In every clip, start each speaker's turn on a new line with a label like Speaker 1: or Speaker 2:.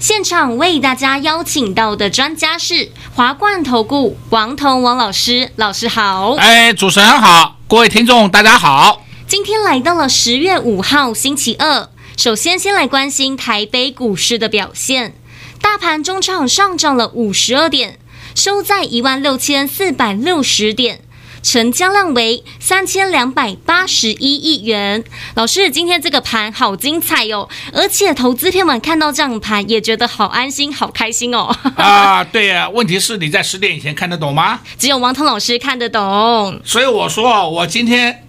Speaker 1: 现场为大家邀请到的专家是华冠投顾王彤王老师，老师好。
Speaker 2: 哎，主持人好，各位听众大家好。
Speaker 1: 今天来到了十月五号星期二，首先先来关心台北股市的表现，大盘中场上涨了五十二点，收在一万六千四百六十点。成交量为三千两百八十一亿元。老师，今天这个盘好精彩哟！而且投资朋友们看到这样的盘也觉得好安心、好开心哦。
Speaker 2: 啊，对呀，问题是你在十点以前看得懂吗？
Speaker 1: 只有王彤老师看得懂。
Speaker 2: 所以我说，我今天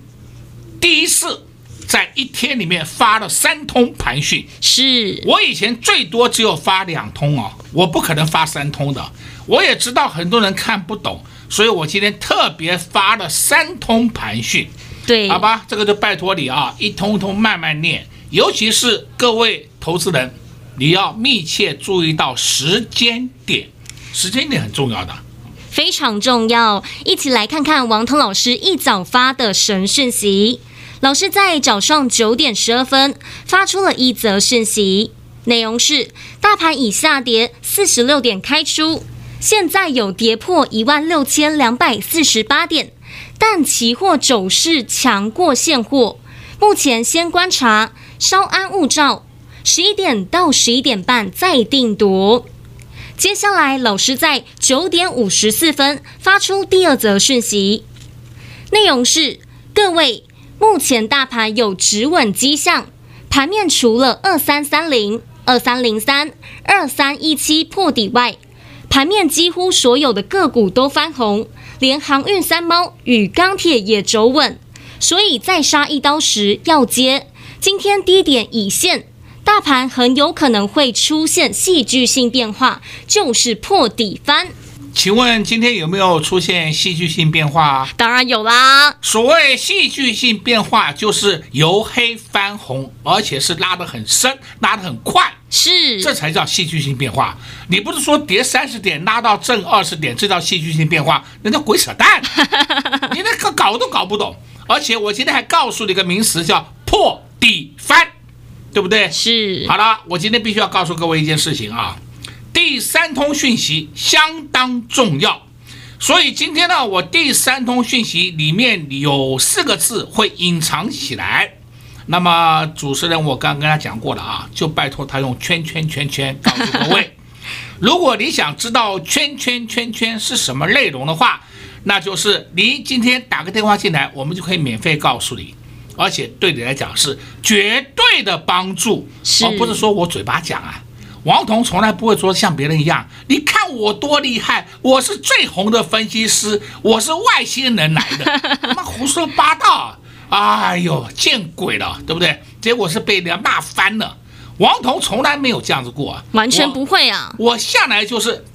Speaker 2: 第一次在一天里面发了三通盘讯。
Speaker 1: 是
Speaker 2: 我以前最多只有发两通哦，我不可能发三通的。我也知道很多人看不懂。所以我今天特别发了三通盘讯，
Speaker 1: 对，
Speaker 2: 好吧，这个就拜托你啊，一通一通慢慢念，尤其是各位投资人，你要密切注意到时间点，时间点很重要的，
Speaker 1: 非常重要。一起来看看王彤老师一早发的神讯息。老师在早上九点十二分发出了一则讯息，内容是：大盘已下跌四十六点开出。现在有跌破一万六千两百四十八点，但期货走势强过现货。目前先观察，稍安勿躁。十一点到十一点半再定夺。接下来，老师在九点五十四分发出第二则讯息，内容是：各位，目前大盘有止稳迹象，盘面除了二三三零、二三零三、二三一七破底外。盘面几乎所有的个股都翻红，连航运三猫与钢铁也走稳，所以再杀一刀时要接。今天低点已现，大盘很有可能会出现戏剧性变化，就是破底翻。
Speaker 2: 请问今天有没有出现戏剧性变化？
Speaker 1: 当然有啦。
Speaker 2: 所谓戏剧性变化，就是由黑翻红，而且是拉得很深，拉得很快。
Speaker 1: 是，
Speaker 2: 这才叫戏剧性变化。你不是说跌三十点拉到正二十点，这叫戏剧性变化？那叫鬼扯淡！你那个搞都搞不懂。而且我今天还告诉你一个名词，叫破底翻，对不对？
Speaker 1: 是。
Speaker 2: 好了，我今天必须要告诉各位一件事情啊。第三通讯息相当重要，所以今天呢，我第三通讯息里面有四个字会隐藏起来。那么主持人我刚刚跟他讲过了啊，就拜托他用圈圈圈圈告诉各位。如果你想知道圈圈圈圈是什么内容的话，那就是你今天打个电话进来，我们就可以免费告诉你，而且对你来讲是绝对的帮助，而不是说我嘴巴讲啊。王彤从来不会说像别人一样，你看我多厉害，我是最红的分析师，我是外星人来的，他妈胡说八道，哎呦，见鬼了，对不对？结果是被人家骂翻了。王彤从来没有这样子过，啊
Speaker 1: 完全不会啊。
Speaker 2: 我，我向来就是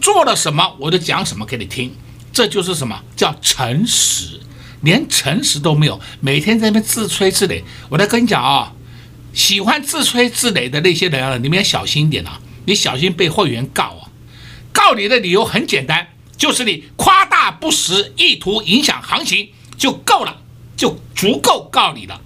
Speaker 2: 做了什么我就讲什么给你听，这就是什么叫诚实，连诚实都没有，每天在那边自吹自擂。我来跟你讲啊。喜欢自吹自擂的那些人啊，你们要小心一点啊！你小心被会员告啊！告你的理由很简单，就是你夸大不实，意图影响行情就够了，就足够告你了，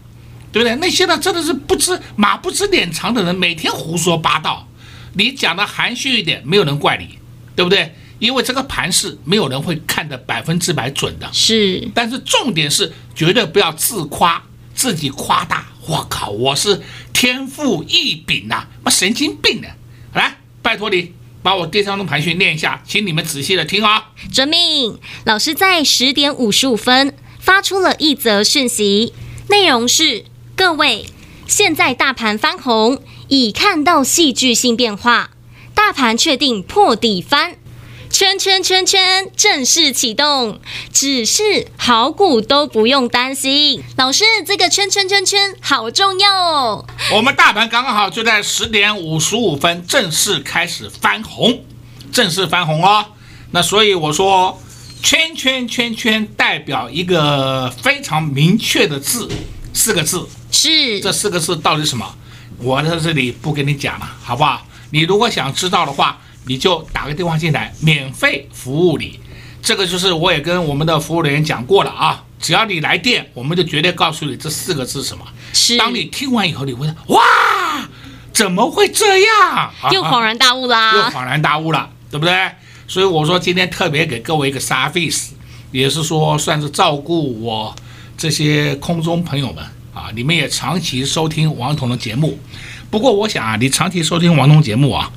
Speaker 2: 对不对？那些呢，真的是不知马不知脸长的人，每天胡说八道。你讲的含蓄一点，没有人怪你，对不对？因为这个盘势没有人会看得百分之百准的。
Speaker 1: 是，
Speaker 2: 但是重点是绝对不要自夸，自己夸大。我靠！我是天赋异禀呐，妈神经病呢！来，拜托你把我第三通盘讯念一下，请你们仔细的听啊！
Speaker 1: 遵命。老师在十点五十五分发出了一则讯息，内容是：各位，现在大盘翻红，已看到戏剧性变化，大盘确定破底翻，圈圈圈圈正式启动，只是好股都不用担心。老师，这个圈圈圈圈好重要哦。
Speaker 2: 我们大盘刚刚好就在十点五十五分正式开始翻红，正式翻红哦。那所以我说，圈圈圈圈代表一个非常明确的字，四个字。
Speaker 1: 是。这
Speaker 2: 四个字到底什么？我在这里不跟你讲了，好不好？你如果想知道的话。你就打个电话进来，免费服务你。这个就是我也跟我们的服务人员讲过了啊，只要你来电，我们就绝对告诉你这四个字是什么。
Speaker 1: 是。
Speaker 2: 当你听完以后，你会说哇，怎么会这样？
Speaker 1: 又恍然大悟啦！
Speaker 2: 又恍然大悟了，对不对？所以我说今天特别给各位一个 service，也是说算是照顾我这些空中朋友们啊。你们也长期收听王彤的节目，不过我想啊，你长期收听王彤节目啊。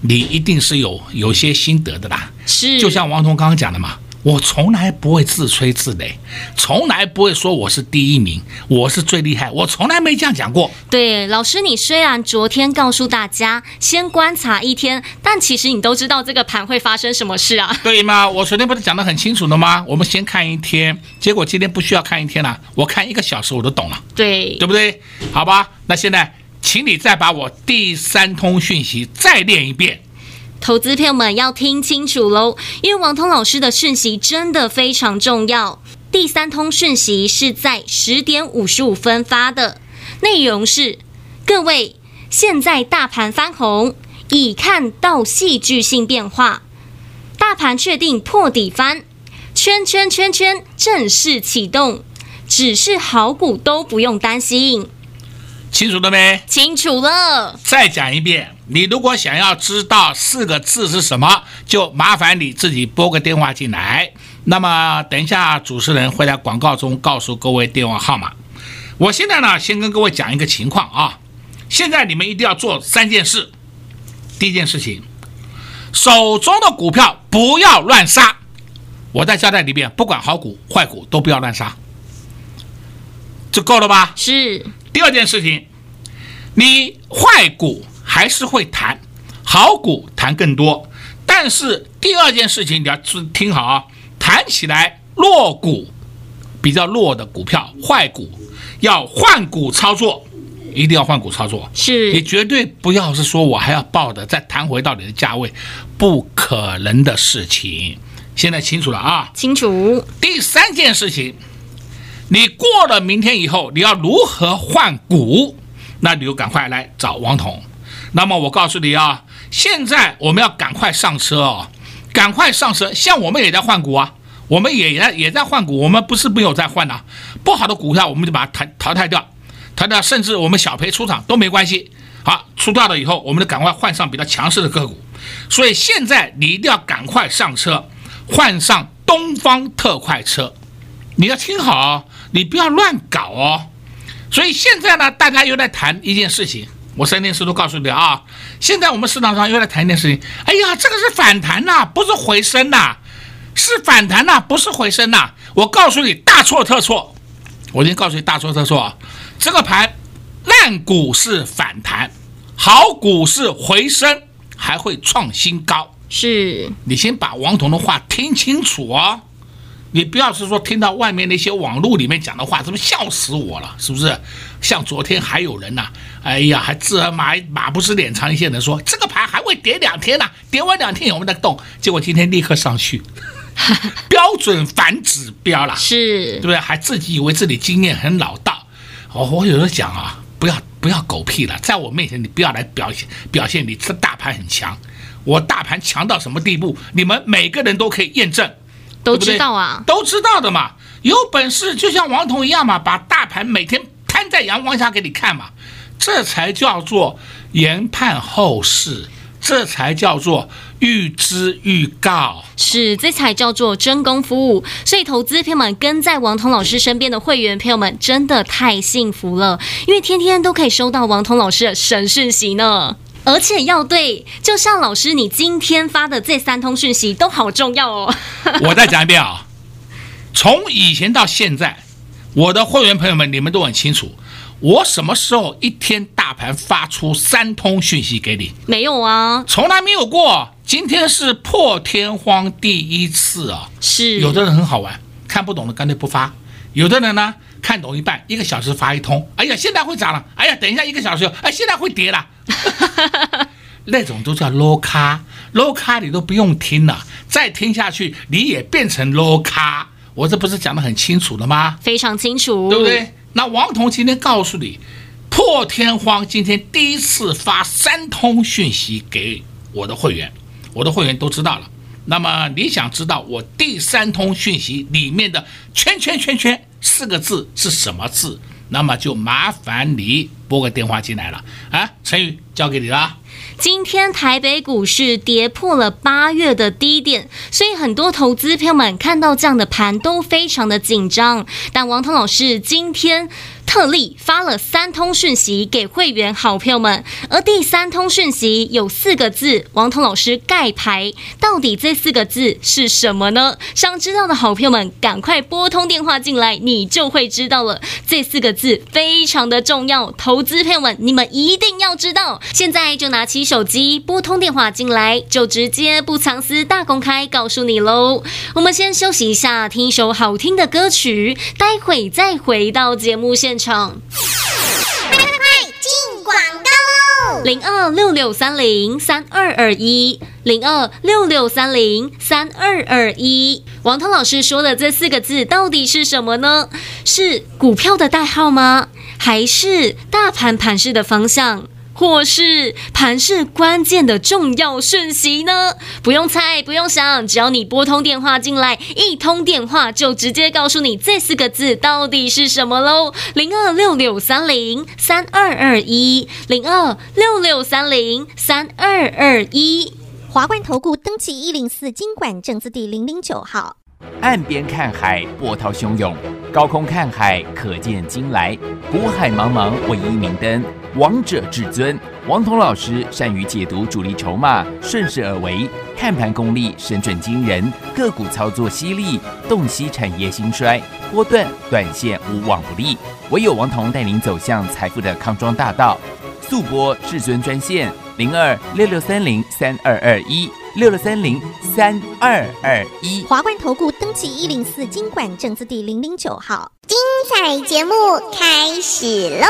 Speaker 2: 你一定是有有些心得的啦，
Speaker 1: 是，
Speaker 2: 就像王彤刚刚讲的嘛，我从来不会自吹自擂，从来不会说我是第一名，我是最厉害，我从来没这样讲过。
Speaker 1: 对，老师，你虽然昨天告诉大家先观察一天，但其实你都知道这个盘会发生什么事啊？
Speaker 2: 对吗？我昨天不是讲得很清楚的吗？我们先看一天，结果今天不需要看一天了，我看一个小时我都懂了，
Speaker 1: 对，
Speaker 2: 对不对？好吧，那现在。请你再把我第三通讯息再练一遍，
Speaker 1: 投资朋友们要听清楚喽，因为王通老师的讯息真的非常重要。第三通讯息是在十点五十五分发的，内容是：各位，现在大盘翻红，已看到戏剧性变化，大盘确定破底翻，圈圈圈圈正式启动，只是好股都不用担心。
Speaker 2: 清楚了没？
Speaker 1: 清楚了。
Speaker 2: 再讲一遍，你如果想要知道四个字是什么，就麻烦你自己拨个电话进来。那么等一下，主持人会在广告中告诉各位电话号码。我现在呢，先跟各位讲一个情况啊。现在你们一定要做三件事。第一件事情，手中的股票不要乱杀。我在交代里面，不管好股坏股都不要乱杀，就够了吧？
Speaker 1: 是。
Speaker 2: 第二件事情，你坏股还是会弹，好股弹更多。但是第二件事情你要听好啊，弹起来弱股比较弱的股票，坏股要换股操作，一定要换股操作。
Speaker 1: 是
Speaker 2: 你绝对不要是说我还要报的再弹回到你的价位，不可能的事情。现在清楚了啊？
Speaker 1: 清楚。
Speaker 2: 第三件事情。你过了明天以后，你要如何换股？那你就赶快来找王彤。那么我告诉你啊，现在我们要赶快上车哦，赶快上车。像我们也在换股啊，我们也也也在换股，我们不是没有在换呐、不好的股票我们就把它淘淘汰掉，淘汰，甚至我们小赔出场都没关系。好，出掉了以后，我们就赶快换上比较强势的个股。所以现在你一定要赶快上车，换上东方特快车。你要听好。你不要乱搞哦，所以现在呢，大家又在谈一件事情。我三天时都告诉你啊，现在我们市场上又在谈一件事情。哎呀，这个是反弹呐，不是回升呐，是反弹呐，不是回升呐。我告诉你，大错特错。我先告诉你，大错特错啊。这个盘烂股是反弹，好股是回升，还会创新高。
Speaker 1: 是
Speaker 2: 你先把王彤的话听清楚哦。你不要是说听到外面那些网络里面讲的话，怎么笑死我了，是不是？像昨天还有人呐、啊，哎呀，还自然马马不是脸长一些人说这个盘还会跌两天呢、啊，跌完两天我们再动，结果今天立刻上去，标准反指标了，
Speaker 1: 是
Speaker 2: 对不对？还自己以为自己经验很老道。哦，我有时候讲啊，不要不要狗屁了，在我面前你不要来表现表现你这大盘很强，我大盘强到什么地步，你们每个人都可以验证。
Speaker 1: 都知道啊，
Speaker 2: 都知道的嘛。有本事就像王彤一样嘛，把大盘每天摊在阳光下给你看嘛，这才叫做研判后市，这才叫做预知预告，
Speaker 1: 是这才叫做真功夫。所以投资朋友们跟在王彤老师身边的会员朋友们真的太幸福了，因为天天都可以收到王彤老师的神讯息呢。而且要对，就像老师你今天发的这三通讯息都好重要哦。
Speaker 2: 我再讲一遍啊，从以前到现在，我的会员朋友们，你们都很清楚，我什么时候一天大大盘发出三通讯息给你？
Speaker 1: 没有啊，
Speaker 2: 从来没有过。今天是破天荒第一次啊！
Speaker 1: 是
Speaker 2: 有的人很好玩，看不懂的干脆不发；有的人呢，看懂一半，一个小时发一通。哎呀，现在会涨了！哎呀，等一下一个小时，哎，现在会跌了。那种都叫 low 咖，low 咖你都不用听了，再听下去你也变成 low 咖。我这不是讲得很清楚了吗？
Speaker 1: 非常清楚，
Speaker 2: 对不对？那王彤今天告诉你，破天荒今天第一次发三通讯息给我的会员。我的会员都知道了，那么你想知道我第三通讯息里面的圈圈圈圈四个字是什么字？那么就麻烦你拨个电话进来了啊，陈宇交给你了。
Speaker 1: 今天台北股市跌破了八月的低点，所以很多投资朋友们看到这样的盘都非常的紧张。但王腾老师今天。特例发了三通讯息给会员好朋友们，而第三通讯息有四个字，王彤老师盖牌，到底这四个字是什么呢？想知道的好朋友们，赶快拨通电话进来，你就会知道了。这四个字非常的重要，投资朋友们，你们一定要知道。现在就拿起手机拨通电话进来，就直接不藏私大公开告诉你喽。我们先休息一下，听一首好听的歌曲，待会再回到节目现场。
Speaker 3: 快快进广告喽！
Speaker 1: 零二六六三零三二二一，零二六六三零三二二一。王涛老师说的这四个字到底是什么呢？是股票的代号吗？还是大盘盘势的方向？或是盘势关键的重要讯息呢？不用猜，不用想，只要你拨通电话进来，一通电话就直接告诉你这四个字到底是什么喽。零二六六三零三二二一，零二六六三零三二二一。
Speaker 3: 华冠投顾登记一零四金管证字第零零九号。
Speaker 4: 岸边看海，波涛汹涌；高空看海，可见金来。股海茫茫，唯一明灯。王者至尊，王彤老师善于解读主力筹码，顺势而为，看盘功力神准惊人，个股操作犀利，洞悉产业兴衰，波段短线无往不利。唯有王彤带领走向财富的康庄大道。速拨至尊专线零二六六三零三二二一六六三零三二二一。
Speaker 3: 华冠投顾登记一零四经管证字第零零九号。精彩节目开始
Speaker 1: 喽！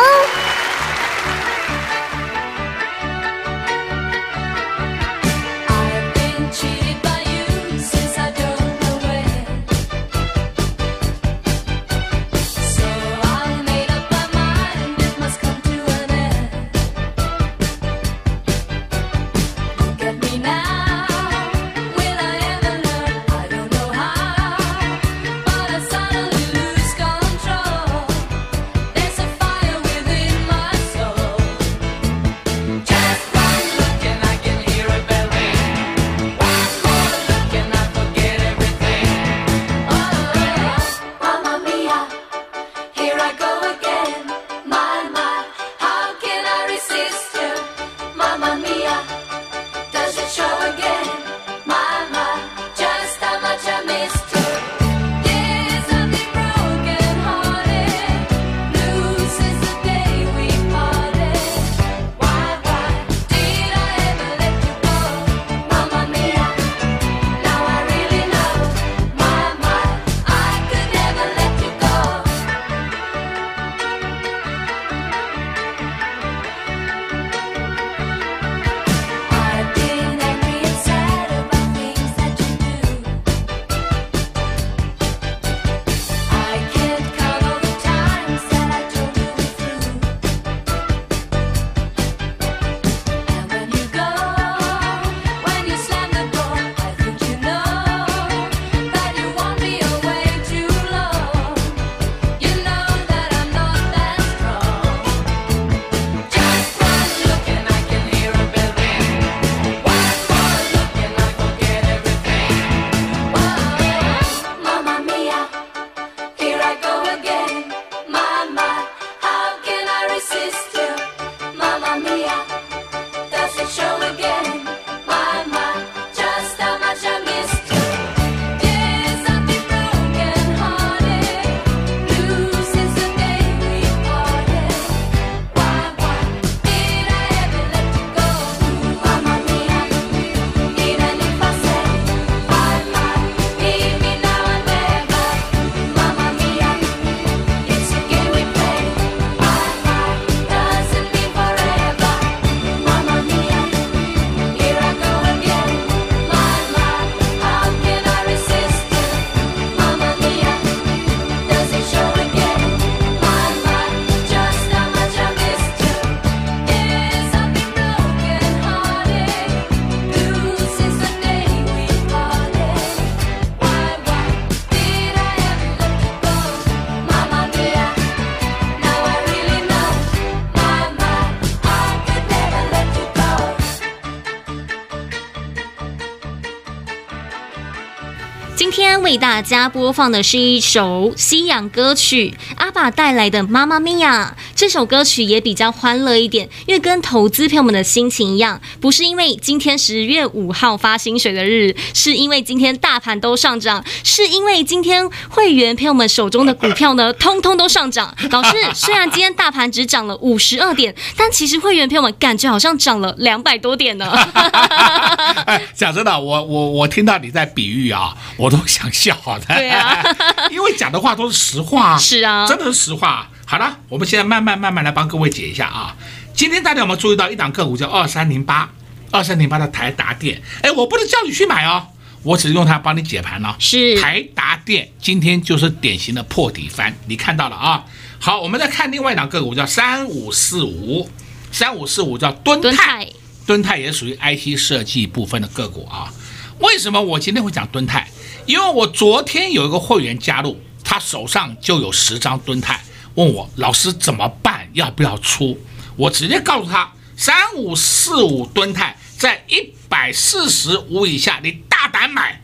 Speaker 1: 大家播放的是一首西洋歌曲，阿爸带来的《妈妈咪呀》。这首歌曲也比较欢乐一点，因为跟投资朋友们的心情一样，不是因为今天十月五号发薪水的日，是因为今天大盘都上涨，是因为今天会员朋友们手中的股票呢，通通都上涨。老师，虽然今天大盘只涨了五十二点，但其实会员朋友们感觉好像涨了两百多点呢。
Speaker 2: 哎，讲真的，我我我听到你在比喻啊，我。我都想笑的，
Speaker 1: 对啊，
Speaker 2: 因为讲的话都是实话，
Speaker 1: 是啊，
Speaker 2: 真的是实话。好了，我们现在慢慢慢慢来帮各位解一下啊。今天大家有没有注意到一档个股叫二三零八，二三零八的台达电？哎，我不能叫你去买哦，我只是用它帮你解盘了。
Speaker 1: 是
Speaker 2: 台达电今天就是典型的破底翻，你看到了啊。好，我们再看另外一档个股叫三五四五，三五四五叫敦泰，敦泰也属于 IC 设计部分的个股啊。为什么我今天会讲敦泰？因为我昨天有一个会员加入，他手上就有十张敦泰，问我老师怎么办，要不要出？我直接告诉他，三五四五敦泰在一百四十五以下，你大胆买。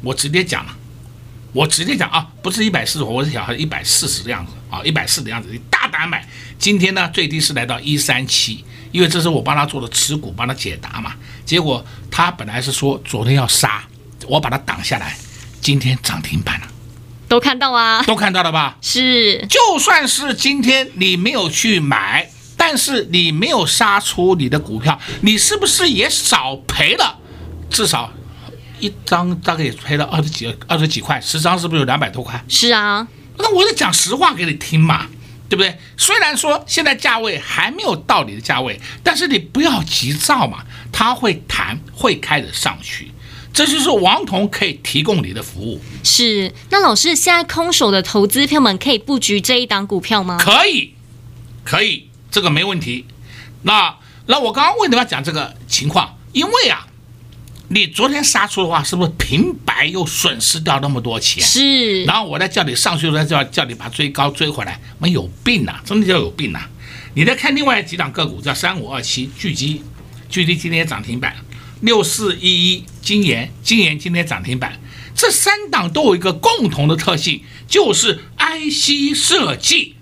Speaker 2: 我直接讲了，我直接讲啊，不是一百四十，我是想一百四十的样子啊，一百四的样子，你大胆买。今天呢，最低是来到一三七，因为这是我帮他做的持股，帮他解答嘛。结果他本来是说昨天要杀，我把他挡下来。今天涨停板了，
Speaker 1: 都看到啊，
Speaker 2: 都看到了吧？
Speaker 1: 是，
Speaker 2: 就算是今天你没有去买，但是你没有杀出你的股票，你是不是也少赔了？至少一张大概也赔了二十几二十几块，十张是不是有两百多块？
Speaker 1: 是啊，
Speaker 2: 那我就讲实话给你听嘛，对不对？虽然说现在价位还没有到你的价位，但是你不要急躁嘛，它会弹，会开始上去。这就是王彤可以提供你的服务。
Speaker 1: 是，那老师现在空手的投资票们可以布局这一档股票吗？
Speaker 2: 可以，可以，这个没问题。那那我刚刚为什么要讲这个情况？因为啊，你昨天杀出的话，是不是平白又损失掉那么多钱？
Speaker 1: 是。然
Speaker 2: 后我再叫你上去，再叫叫你把追高追回来，没有病呐，真的叫有病呐。你再看另外几档个股，叫三五二七聚积，聚积今天涨停板。六四一一金研，金研今天涨停板，这三档都有一个共同的特性，就是 IC 设计。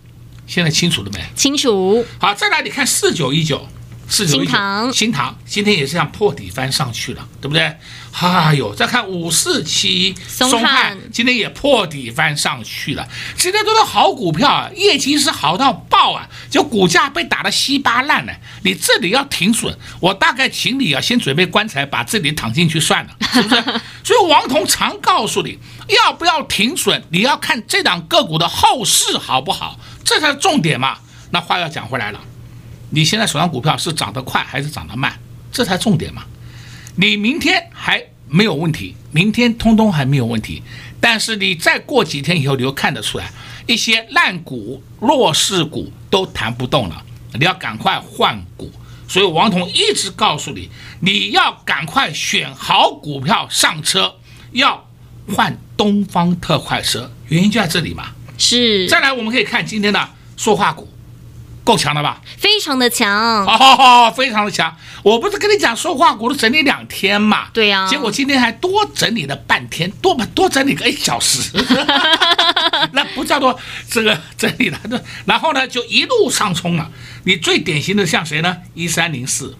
Speaker 2: 现在清楚了没？
Speaker 1: 清楚。
Speaker 2: 好，再来你看四九一九。四九一九，新塘，新唐今天也是像破底翻上去了，对不对？哎呦，再看五四七松汉，今天也破底翻上去了。今天都是好股票啊，业绩是好到爆啊，就股价被打得稀巴烂了。你这里要停损，我大概请你啊，先准备棺材，把这里躺进去算了，是不是？所以王彤常告诉你，要不要停损，你要看这档个股的后市好不好，这才是重点嘛。那话要讲回来了。你现在手上股票是涨得快还是涨得慢？这才重点嘛。你明天还没有问题，明天通通还没有问题。但是你再过几天以后，你就看得出来，一些烂股、弱势股都弹不动了，你要赶快换股。所以王彤一直告诉你，你要赶快选好股票上车，要换东方特快车，原因就在这里嘛。
Speaker 1: 是。
Speaker 2: 再来，我们可以看今天的塑化股。够强了吧？
Speaker 1: 非常的强，
Speaker 2: 好好好，非常的强。我不是跟你讲说话，我都整理两天嘛。
Speaker 1: 对呀、啊。
Speaker 2: 结果今天还多整理了半天，多多整理个一小时，那不叫做这个整理了。然后呢，就一路上冲了。你最典型的像谁呢？一三零四，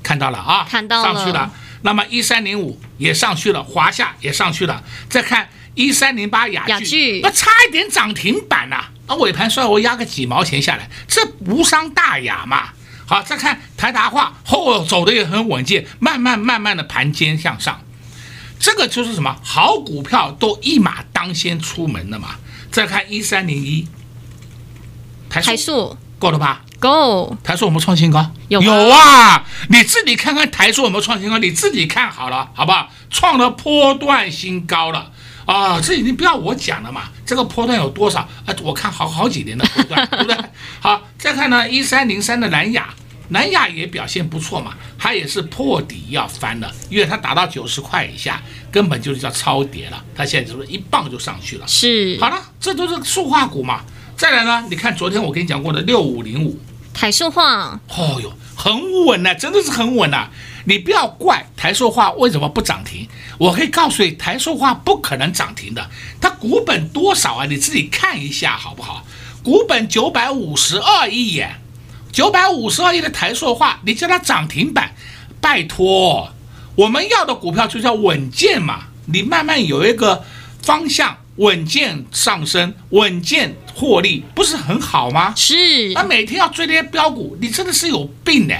Speaker 2: 看到了啊？
Speaker 1: 看到了。
Speaker 2: 上去了。那么一三零五也上去了，华夏也上去了。再看一三零八雅聚，那差一点涨停板呐、啊。啊，尾盘稍微压个几毛钱下来，这无伤大雅嘛。好，再看台达化，后走的也很稳健，慢慢慢慢的盘间向上，这个就是什么？好股票都一马当先出门的嘛。再看一三零一，台数够了吧？
Speaker 1: 够。
Speaker 2: 台数有没有创新高？
Speaker 1: 有
Speaker 2: 有啊，你自己看看台数有没有创新高，你自己看好了，好不好？创了波段新高了。啊、哦，这已经不要我讲了嘛，这个波段有多少？啊，我看好好几年的波段，对不对？好，再看呢，一三零三的南亚，南亚也表现不错嘛，它也是破底要翻了，因为它达到九十块以下，根本就是叫超跌了，它现在就是一棒就上去了。
Speaker 1: 是，
Speaker 2: 好了，这都是塑化股嘛。再来呢，你看昨天我跟你讲过的六五零五，
Speaker 1: 台塑化，
Speaker 2: 哦哟，很稳呐、啊，真的是很稳呐、啊。你不要怪台塑化为什么不涨停，我可以告诉你，台塑化不可能涨停的，它股本多少啊？你自己看一下好不好？股本九百五十二亿耶，九百五十二亿的台塑化，你叫它涨停板，拜托，我们要的股票就叫稳健嘛，你慢慢有一个方向。稳健上升，稳健获利，不是很好吗？
Speaker 1: 是。
Speaker 2: 那每天要追那些标股，你真的是有病的。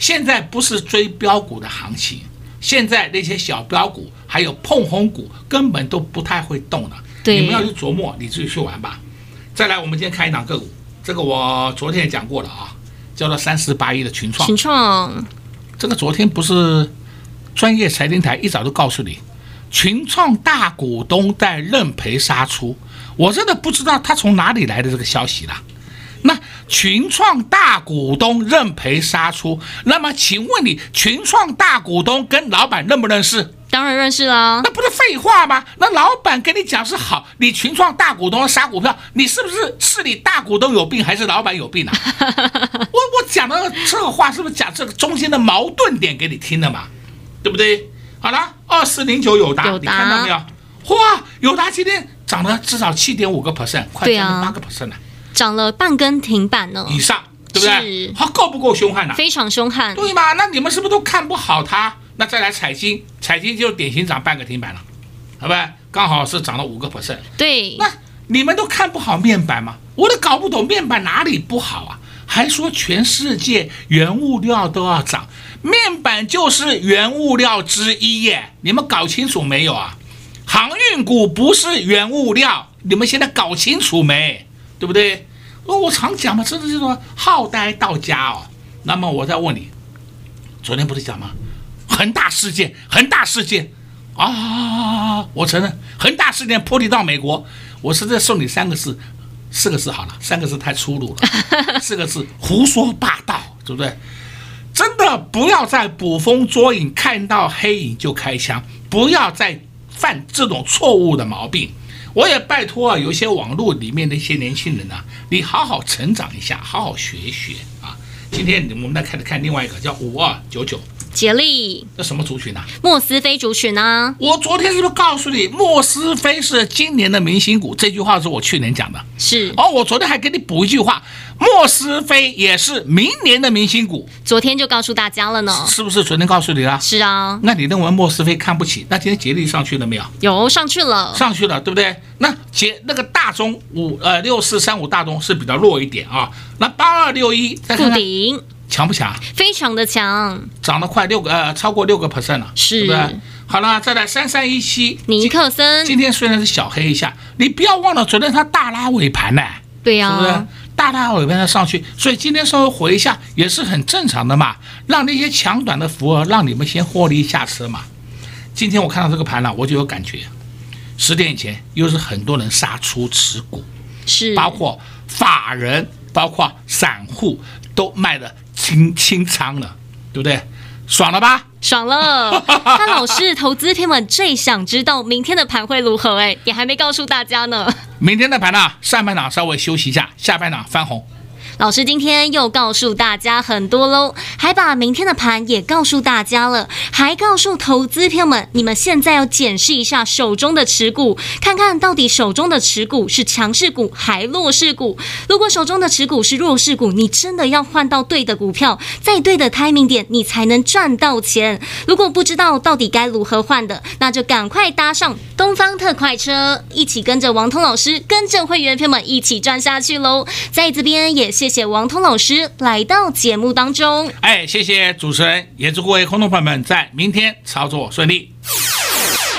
Speaker 2: 现在不是追标股的行情，现在那些小标股还有碰红股根本都不太会动了。
Speaker 1: 对。
Speaker 2: 你们要去琢磨，你自己去玩吧。再来，我们今天看一档个股，这个我昨天也讲过了啊，叫做三四八一的群创。
Speaker 1: 群创。
Speaker 2: 这个昨天不是专业财经台一早就告诉你。群创大股东在认赔杀出，我真的不知道他从哪里来的这个消息了。那群创大股东认赔杀出，那么请问你，群创大股东跟老板认不认识？
Speaker 1: 当然认识啦。那
Speaker 2: 不是废话吗？那老板跟你讲是好，你群创大股东杀股票，你是不是是你大股东有病，还是老板有病啊？我我讲的这个话是不是讲这个中间的矛盾点给你听的嘛？对不对？好了，二四零九友达，你看到没有？哇，友达今天涨了至少七点五个 percent，快将近八个 percent 了，
Speaker 1: 涨了半根停板呢
Speaker 2: 以上，对不对？它，够不够凶悍呢？
Speaker 1: 非常凶悍，
Speaker 2: 对吗？那你们是不是都看不好它？那再来彩金，彩金就典型涨半个停板了，好吧？刚好是涨了五个 percent。
Speaker 1: 对，
Speaker 2: 那你们都看不好面板吗？我都搞不懂面板哪里不好啊？还说全世界原物料都要涨。面板就是原物料之一耶，你们搞清楚没有啊？航运股不是原物料，你们现在搞清楚没？对不对？我我常讲嘛，真的是说好呆到家哦。那么我再问你，昨天不是讲吗？恒大事件，恒大事件啊！我承认恒大事件波及到美国，我是在送你三个字，四个字好了，三个字太粗鲁了，四个字胡说八道，对不对？真的不要再捕风捉影，看到黑影就开枪，不要再犯这种错误的毛病。我也拜托啊，有一些网络里面的一些年轻人啊，你好好成长一下，好好学一学啊。今天我们来开始看另外一个叫五二九九。
Speaker 1: 杰力，
Speaker 2: 这什么族群啊？
Speaker 1: 莫斯菲族群啊！
Speaker 2: 我昨天是不是告诉你，莫斯菲是今年的明星股？这句话是我去年讲的。
Speaker 1: 是。
Speaker 2: 哦，我昨天还给你补一句话，莫斯菲也是明年的明星股。
Speaker 1: 昨天就告诉大家了呢。
Speaker 2: 是不是昨天告诉你了？
Speaker 1: 是啊。
Speaker 2: 那你认为莫斯菲看不起？那今天杰力上去了没有？
Speaker 1: 有上去了，
Speaker 2: 上去了，对不对？那杰那个大中五呃六四三五大中是比较弱一点啊。那八二六一再看看。强不强？
Speaker 1: 非常的强，
Speaker 2: 涨得快六个呃，超过六个 percent 了，
Speaker 1: 是，
Speaker 2: 不是？好了，再来三三一七
Speaker 1: 尼克森，
Speaker 2: 今天虽然是小黑一下，你不要忘了昨天它大拉尾盘呢，
Speaker 1: 对呀、啊，
Speaker 2: 是不是？大拉尾盘它上去，所以今天稍微回一下也是很正常的嘛，让那些抢短的符合让你们先获利下车嘛。今天我看到这个盘了，我就有感觉，十点以前又是很多人杀出持股，
Speaker 1: 是，
Speaker 2: 包括法人，包括散户都卖了。清清仓了，对不对？爽了吧？
Speaker 1: 爽了。那老师，投资朋友们最想知道明天的盘会如何？哎，也还没告诉大家呢。
Speaker 2: 明天的盘呢，上半场稍微休息一下，下半场翻红。
Speaker 1: 老师今天又告诉大家很多喽，还把明天的盘也告诉大家了，还告诉投资朋友们，你们现在要检视一下手中的持股，看看到底手中的持股是强势股还弱势股。如果手中的持股是弱势股，你真的要换到对的股票，在对的 timing 点，你才能赚到钱。如果不知道到底该如何换的，那就赶快搭上东方特快车，一起跟着王通老师，跟着会员朋友们一起赚下去喽。在这边也谢谢。王通老师来到节目当中，
Speaker 2: 哎，谢谢主持人，也祝各位空众朋友们在明天操作顺利。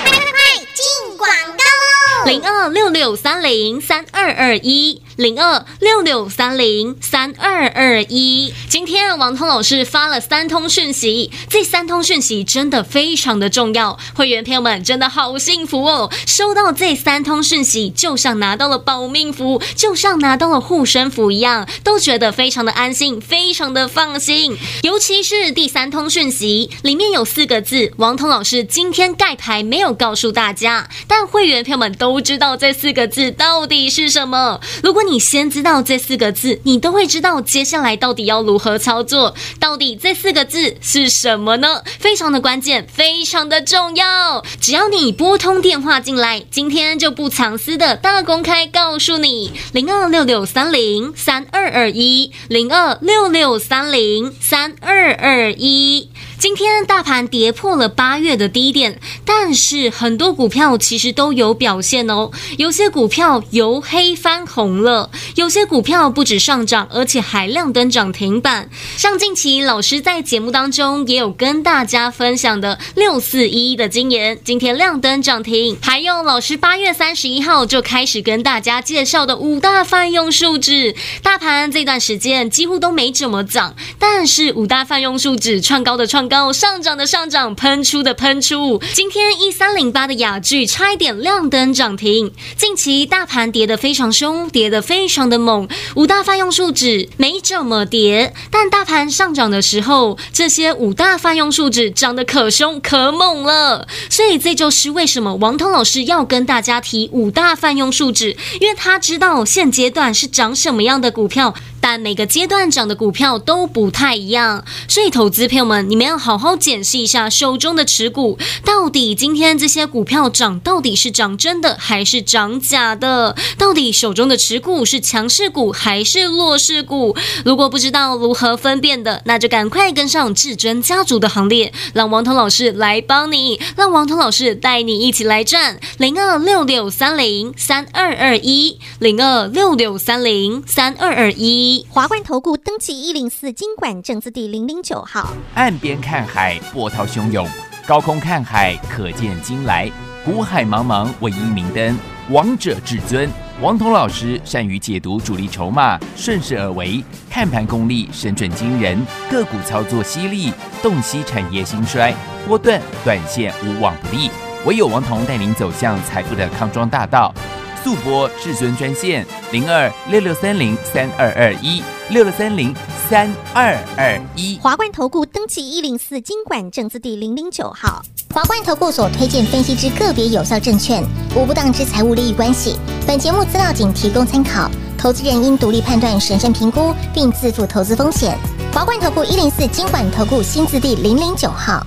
Speaker 3: 快快快进广告喽！
Speaker 1: 零二六六三零三二二一。零二六六三零三二二一，今天王通老师发了三通讯息，这三通讯息真的非常的重要，会员朋友们真的好幸福哦！收到这三通讯息，就像拿到了保命符，就像拿到了护身符一样，都觉得非常的安心，非常的放心。尤其是第三通讯息，里面有四个字，王通老师今天盖牌没有告诉大家，但会员朋友们都知道这四个字到底是什么。如果你你先知道这四个字，你都会知道接下来到底要如何操作。到底这四个字是什么呢？非常的关键，非常的重要。只要你拨通电话进来，今天就不藏私的大公开告诉你：零二六六三零三二二一，零二六六三零三二二一。今天大盘跌破了八月的低点，但是很多股票其实都有表现哦。有些股票由黑翻红了，有些股票不止上涨，而且还亮灯涨停板。像近期老师在节目当中也有跟大家分享的六四一一的经验，今天亮灯涨停。还有老师八月三十一号就开始跟大家介绍的五大泛用数值，大盘这段时间几乎都没怎么涨，但是五大泛用数值创高的创高，上涨的上涨，喷出的喷出。今天一三零八的亚聚差一点亮灯涨停。近期大盘跌得非常凶，跌得非常的猛。五大泛用树脂没怎么跌，但大盘上涨的时候，这些五大泛用树脂涨得可凶可猛了。所以这就是为什么王彤老师要跟大家提五大泛用树脂，因为他知道现阶段是涨什么样的股票。但每个阶段涨的股票都不太一样，所以投资朋友们，你们要好好检视一下手中的持股，到底今天这些股票涨，到底是涨真的还是涨假的？到底手中的持股是强势股还是弱势股？如果不知道如何分辨的，那就赶快跟上至尊家族的行列，让王彤老师来帮你，让王彤老师带你一起来赚零二六六三零三二二一零二六六三零三二二一。
Speaker 3: 华冠投顾登记一零四金管证字第零零九号。
Speaker 4: 岸边看海，波涛汹涌；高空看海，可见金来。股海茫茫，唯一明灯。王者至尊，王彤老师善于解读主力筹码，顺势而为，看盘功力神准惊人，个股操作犀利，洞悉产业兴衰，波段短线无往不利。唯有王彤带领走向财富的康庄大道。速播至尊专线零二六六三零三二二一六六三零三二二一。
Speaker 3: 华冠投顾登记一零四金管证字第零零九号。华冠投顾所推荐分析之个别有效证券，无不当之财务利益关系。本节目资料仅提供参考，投资人应独立判断、审慎评估，并自负投资风险。华冠投顾一零四金管投顾新字第零零九号。